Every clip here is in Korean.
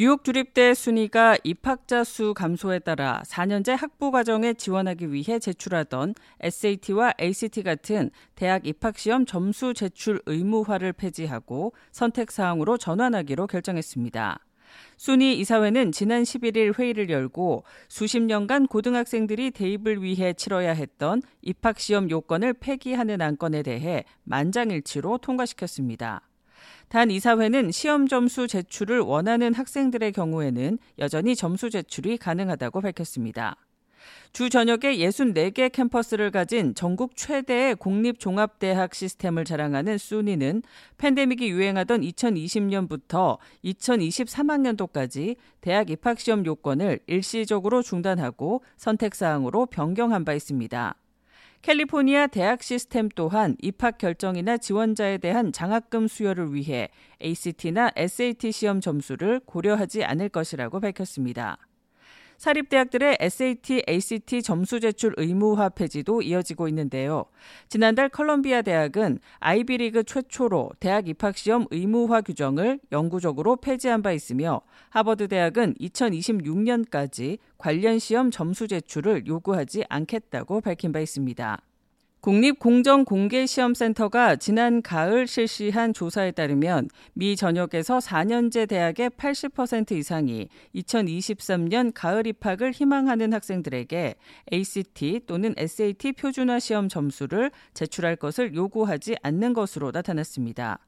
뉴욕 주립대 순위가 입학자 수 감소에 따라 4년제 학부 과정에 지원하기 위해 제출하던 SAT와 ACT 같은 대학 입학 시험 점수 제출 의무화를 폐지하고 선택 사항으로 전환하기로 결정했습니다. 순위 이사회는 지난 11일 회의를 열고 수십 년간 고등학생들이 대입을 위해 치러야 했던 입학 시험 요건을 폐기하는 안건에 대해 만장일치로 통과시켰습니다. 단 이사회는 시험 점수 제출을 원하는 학생들의 경우에는 여전히 점수 제출이 가능하다고 밝혔습니다. 주 전역에 64개 캠퍼스를 가진 전국 최대의 공립종합대학 시스템을 자랑하는 수니는 팬데믹이 유행하던 2020년부터 2023학년도까지 대학 입학시험 요건을 일시적으로 중단하고 선택사항으로 변경한 바 있습니다. 캘리포니아 대학 시스템 또한 입학 결정이나 지원자에 대한 장학금 수여를 위해 ACT나 SAT 시험 점수를 고려하지 않을 것이라고 밝혔습니다. 사립대학들의 SAT, ACT 점수 제출 의무화 폐지도 이어지고 있는데요. 지난달 컬럼비아 대학은 아이비리그 최초로 대학 입학 시험 의무화 규정을 영구적으로 폐지한 바 있으며 하버드 대학은 2026년까지 관련 시험 점수 제출을 요구하지 않겠다고 밝힌 바 있습니다. 국립공정공개시험센터가 지난 가을 실시한 조사에 따르면 미 전역에서 4년제 대학의 80% 이상이 2023년 가을 입학을 희망하는 학생들에게 ACT 또는 SAT 표준화 시험 점수를 제출할 것을 요구하지 않는 것으로 나타났습니다.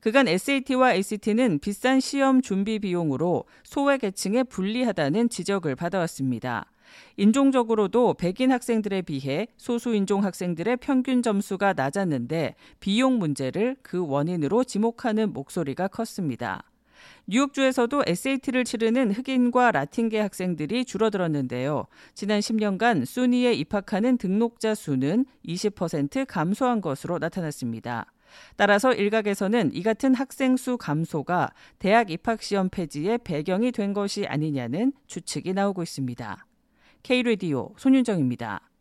그간 SAT와 ACT는 비싼 시험 준비 비용으로 소외 계층에 불리하다는 지적을 받아왔습니다. 인종적으로도 백인 학생들에 비해 소수인종 학생들의 평균 점수가 낮았는데 비용 문제를 그 원인으로 지목하는 목소리가 컸습니다. 뉴욕주에서도 SAT를 치르는 흑인과 라틴계 학생들이 줄어들었는데요. 지난 10년간 순위에 입학하는 등록자 수는 20% 감소한 것으로 나타났습니다. 따라서 일각에서는 이 같은 학생 수 감소가 대학 입학 시험 폐지의 배경이 된 것이 아니냐는 추측이 나오고 있습니다. K-Radio 손윤정입니다.